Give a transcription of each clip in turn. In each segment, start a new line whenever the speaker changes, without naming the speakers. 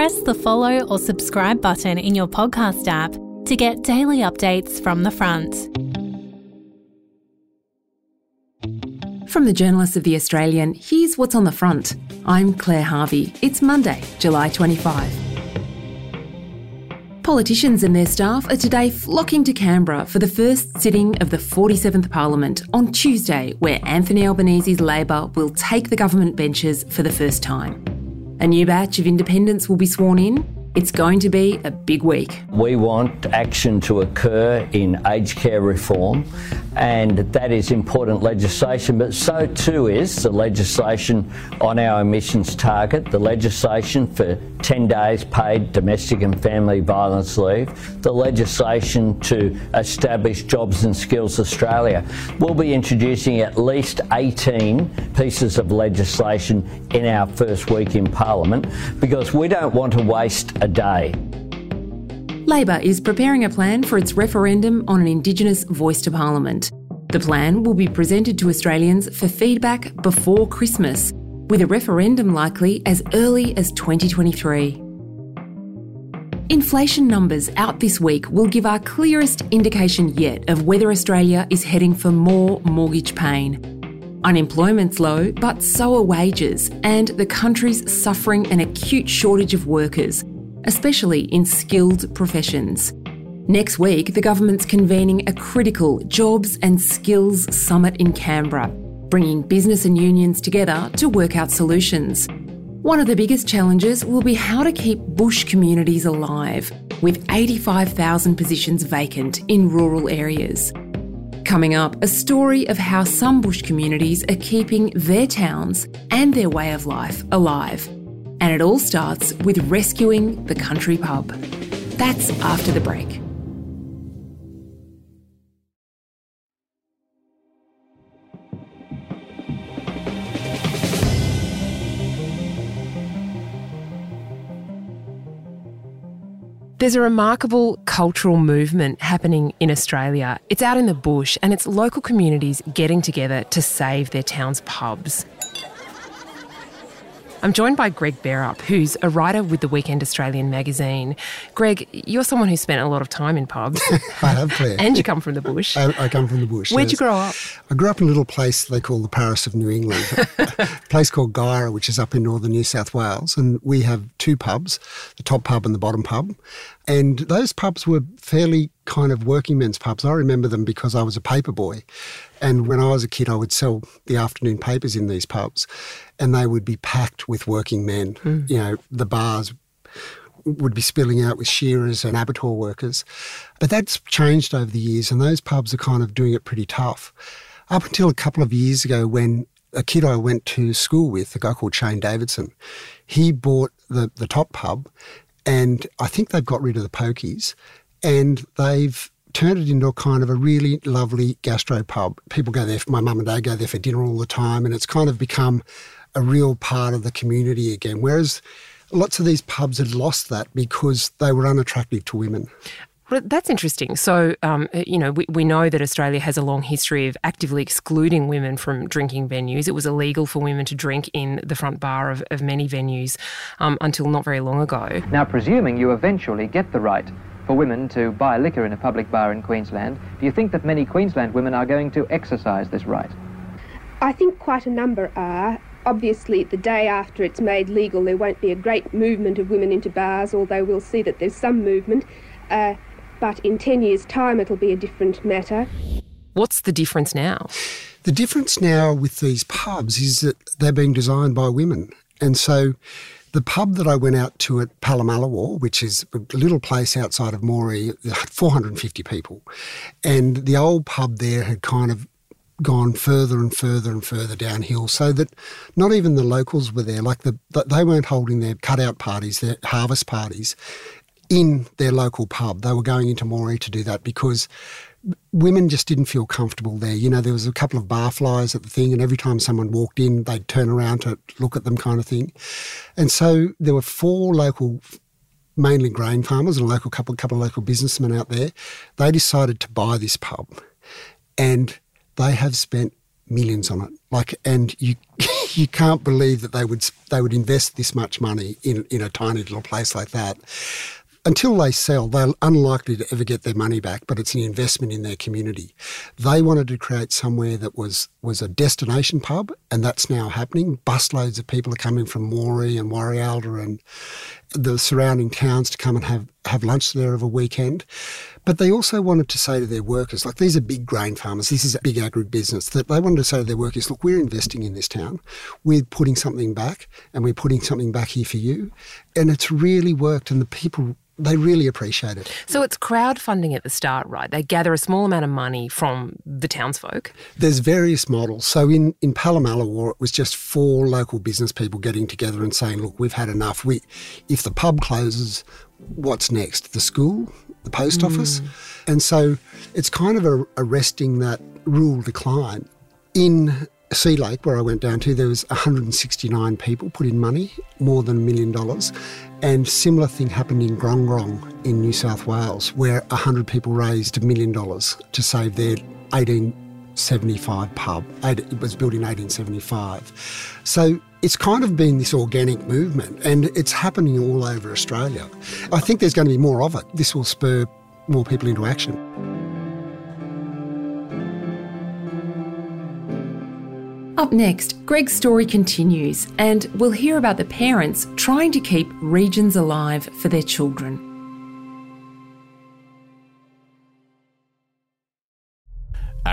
press the follow or subscribe button in your podcast app to get daily updates from the front.
From the journalists of The Australian, here's what's on the front. I'm Claire Harvey. It's Monday, July 25. Politicians and their staff are today flocking to Canberra for the first sitting of the 47th Parliament on Tuesday, where Anthony Albanese's Labor will take the government benches for the first time. A new batch of independents will be sworn in, it's going to be a big week.
We want action to occur in aged care reform, and that is important legislation, but so too is the legislation on our emissions target, the legislation for 10 days paid domestic and family violence leave, the legislation to establish Jobs and Skills Australia. We'll be introducing at least 18 pieces of legislation in our first week in Parliament because we don't want to waste a day.
Labor is preparing a plan for its referendum on an Indigenous voice to Parliament. The plan will be presented to Australians for feedback before Christmas, with a referendum likely as early as 2023. Inflation numbers out this week will give our clearest indication yet of whether Australia is heading for more mortgage pain. Unemployment's low, but so are wages, and the country's suffering an acute shortage of workers, especially in skilled professions. Next week, the government's convening a critical Jobs and Skills Summit in Canberra, bringing business and unions together to work out solutions. One of the biggest challenges will be how to keep bush communities alive, with 85,000 positions vacant in rural areas. Coming up, a story of how some bush communities are keeping their towns and their way of life alive. And it all starts with rescuing the country pub. That's after the break. There's a remarkable cultural movement happening in Australia. It's out in the bush and it's local communities getting together to save their town's pubs. I'm joined by Greg Bearup, who's a writer with the Weekend Australian magazine. Greg, you're someone who spent a lot of time in pubs.
I have, Claire.
and you come from the bush.
I, I come from the bush.
Where'd
yes.
you grow up?
I grew up in a little place they call the Paris of New England, a place called Guyra, which is up in northern New South Wales. And we have two pubs, the top pub and the bottom pub. And those pubs were fairly kind of working men's pubs. I remember them because I was a paper boy. And when I was a kid, I would sell the afternoon papers in these pubs, and they would be packed with working men. Hmm. You know, the bars would be spilling out with shearers and abattoir workers. But that's changed over the years, and those pubs are kind of doing it pretty tough. Up until a couple of years ago, when a kid I went to school with, a guy called Shane Davidson, he bought the, the top pub, and I think they've got rid of the pokies, and they've turned it into a kind of a really lovely gastro pub. People go there, my mum and dad go there for dinner all the time, and it's kind of become a real part of the community again. Whereas lots of these pubs had lost that because they were unattractive to women.
Well, that's interesting. So, um, you know, we, we know that Australia has a long history of actively excluding women from drinking venues. It was illegal for women to drink in the front bar of, of many venues um, until not very long ago.
Now, presuming you eventually get the right for women to buy liquor in a public bar in Queensland, do you think that many Queensland women are going to exercise this right?
I think quite a number are. Obviously, the day after it's made legal, there won't be a great movement of women into bars, although we'll see that there's some movement. Uh, but in 10 years' time, it'll be a different matter.
What's the difference now?
The difference now with these pubs is that they're being designed by women. And so the pub that I went out to at Pallamallawa, which is a little place outside of Moree, had 450 people. And the old pub there had kind of gone further and further and further downhill so that not even the locals were there. Like the, they weren't holding their cutout parties, their harvest parties in their local pub. They were going into Moree to do that because women just didn't feel comfortable there. You know, there was a couple of barflies at the thing, and every time someone walked in, they'd turn around to look at them, kind of thing. And so there were four local, mainly grain farmers, and a local couple, couple of local businessmen out there. They decided to buy this pub, and they have spent millions on it. Like, and you you can't believe that they would they would invest this much money in in a tiny little place like that until they sell, they're unlikely to ever get their money back, but it's an investment in their community. They wanted to create somewhere that was, was a destination pub, and that's now happening. Busloads of people are coming from Moree and Warialda and the surrounding towns to come and have, have lunch there of a weekend. But they also wanted to say to their workers, like these are big grain farmers, this is a big agribusiness, that they wanted to say to their workers, look, we're investing in this town, we're putting something back, and we're putting something back here for you. And it's really worked, and the people they really appreciate it.
So it's crowdfunding at the start, right? They gather a small amount of money from the townsfolk.
There's various models. So in, in War, it was just four local business people getting together and saying, look, we've had enough. We, if the pub closes, what's next? The school? The post mm. office? And so it's kind of arresting that rural decline. In Sea Lake, where I went down to, there was 169 people put in money, more than a million dollars. And similar thing happened in Grong Grong in New South Wales, where 100 people raised a million dollars to save their 1875 pub. It was built in 1875. So it's kind of been this organic movement and it's happening all over Australia. I think there's going to be more of it. This will spur more people into action.
Up next, Greg's story continues, and we'll hear about the parents trying to keep regions alive for their children.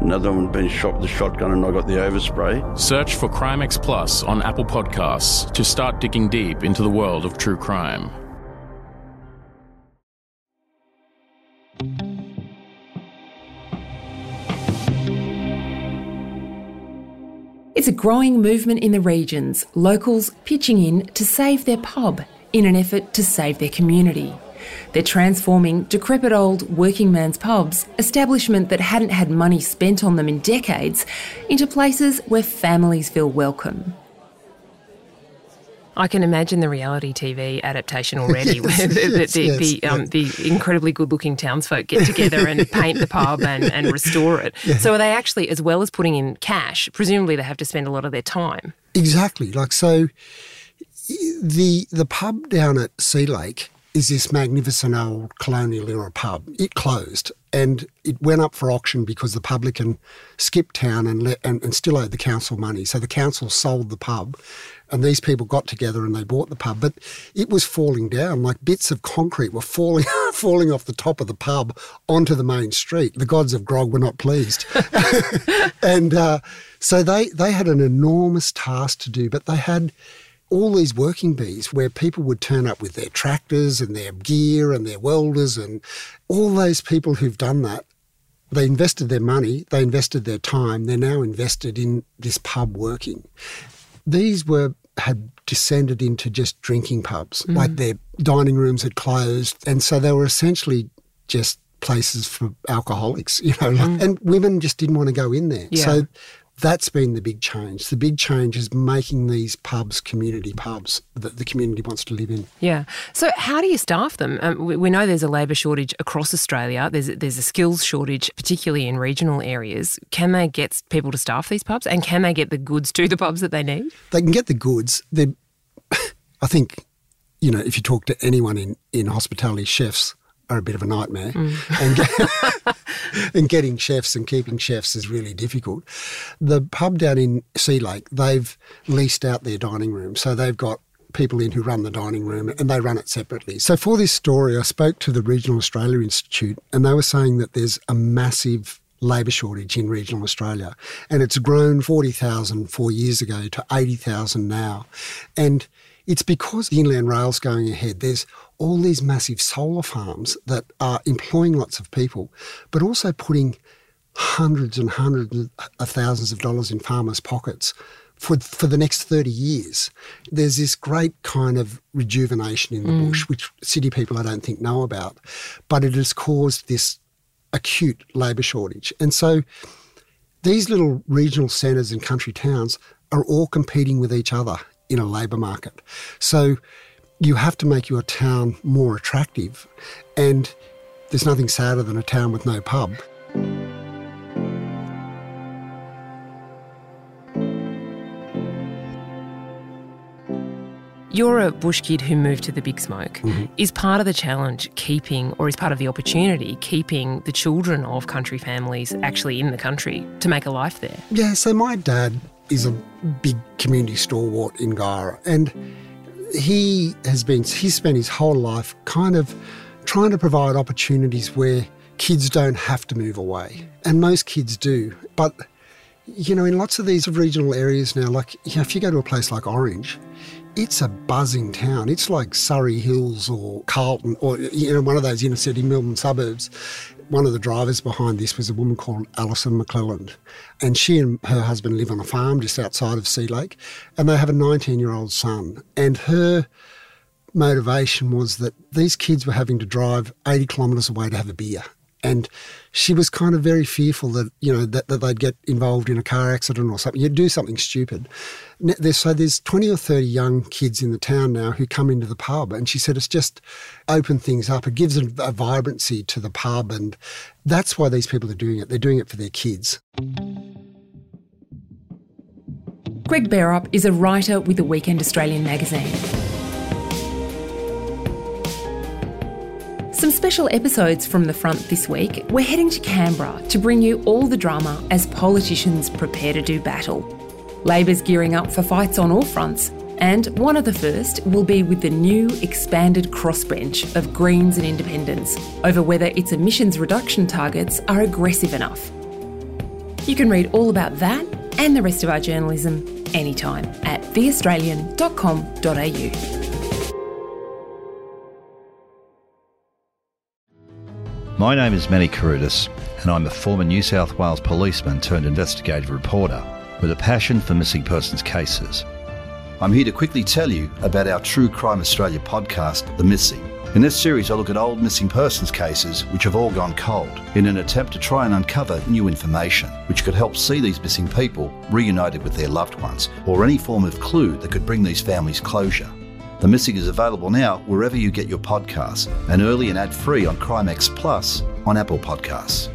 Another one had been shot with a shotgun, and I got the overspray.
Search for Crimex Plus on Apple Podcasts to start digging deep into the world of true crime.
It's a growing movement in the regions, locals pitching in to save their pub in an effort to save their community. They're transforming decrepit old working man's pubs, establishment that hadn't had money spent on them in decades, into places where families feel welcome. I can imagine the reality TV adaptation already, yes, where the, yes, the, yes, the, um, the, incredibly good-looking townsfolk get together and paint the pub and, and restore it. Yeah. So are they actually, as well as putting in cash, presumably they have to spend a lot of their time?
Exactly. Like so, the the pub down at Sea Lake is this magnificent old colonial era pub. It closed and it went up for auction because the publican skipped town and, let, and, and still owed the council money. So the council sold the pub and these people got together and they bought the pub. But it was falling down, like bits of concrete were falling falling off the top of the pub onto the main street. The gods of grog were not pleased. and uh, so they, they had an enormous task to do, but they had all these working bees where people would turn up with their tractors and their gear and their welders and all those people who've done that they invested their money, they invested their time, they're now invested in this pub working. These were had descended into just drinking pubs, mm. like their dining rooms had closed, and so they were essentially just places for alcoholics, you know, like, mm. and women just didn't want to go in there. Yeah. So that's been the big change. The big change is making these pubs community pubs that the community wants to live in.
Yeah. So how do you staff them? Um, we, we, know there's a labour shortage across Australia. There's there's a skills shortage, particularly in regional areas. Can they get people to staff these pubs, and can they get the goods to the pubs that they need?
They can get the goods. They, I think, you know, if you talk to anyone in in hospitality, chefs are a bit of a nightmare. Mm. And, getting chefs and keeping chefs is really difficult. The pub down in Sea Lake, they've leased out their dining room. So they've got people in who run the dining room and they run it separately. So for this story, I spoke to the Regional Australia Institute and they were saying that there's a massive labour shortage in regional Australia. And it's grown 40,000 four years ago to 80,000 now. And it's because the Inland Rail's going ahead. There's all these massive solar farms that are employing lots of people, but also putting hundreds and hundreds of thousands of dollars in farmers' pockets for for the next 30 years. There's this great kind of rejuvenation in the
Mm.
bush, which city people I don't think know about, but it has caused this acute labour shortage. And so these little regional centres and country towns are all competing with each other in a labour market. So you have to make your town more attractive. And there's nothing sadder than a town with no pub.
You're a bush kid who moved to the big smoke. Mm-hmm. Is part of the challenge keeping, or is part of the opportunity keeping the children of country families actually in the country to make a life there?
Yeah, so my dad is a big community stalwart in Guyra, and he has been, he's spent his whole life kind of trying to provide opportunities where kids don't have to move away. And most kids do. But, you know, in lots of these regional areas now, like, you know, if you go to a place like Orange, it's a buzzing town. It's like Surrey Hills or Carlton or, you know, one of those inner city Melbourne suburbs. One of the drivers behind this was a woman called Alison McClelland. And she and her husband live on a farm just outside of Sea Lake. And they have a 19 year old son. And her motivation was that these kids were having to drive 80 kilometres away to have a beer. And she was kind of very fearful that, you know, that, that they'd get involved in a car accident or something. You'd do something stupid. So there's 20 or 30 young kids in the town now who come into the pub. And she said it's just opened things up. It gives a, a vibrancy to the pub. And that's why these people are doing it. They're doing it for their kids.
Greg Bearup is a writer with the Weekend Australian magazine. Some special episodes from the front this week. We're heading to Canberra to bring you all the drama as politicians prepare to do battle. Labor's gearing up for fights on all fronts, and one of the first will be with the new expanded crossbench of Greens and Independents over whether its emissions reduction targets are aggressive enough. You can read all about that and the rest of our journalism anytime at theaustralian.com.au.
My name is Manny Carudis, and I'm a former New South Wales policeman turned investigative reporter with a passion for missing persons cases. I'm here to quickly tell you about our True Crime Australia podcast, The Missing. In this series, I look at old missing persons cases which have all gone cold in an attempt to try and uncover new information which could help see these missing people reunited with their loved ones or any form of clue that could bring these families closure. The Missing is available now wherever you get your podcasts and early and ad free on Crimex Plus on Apple Podcasts.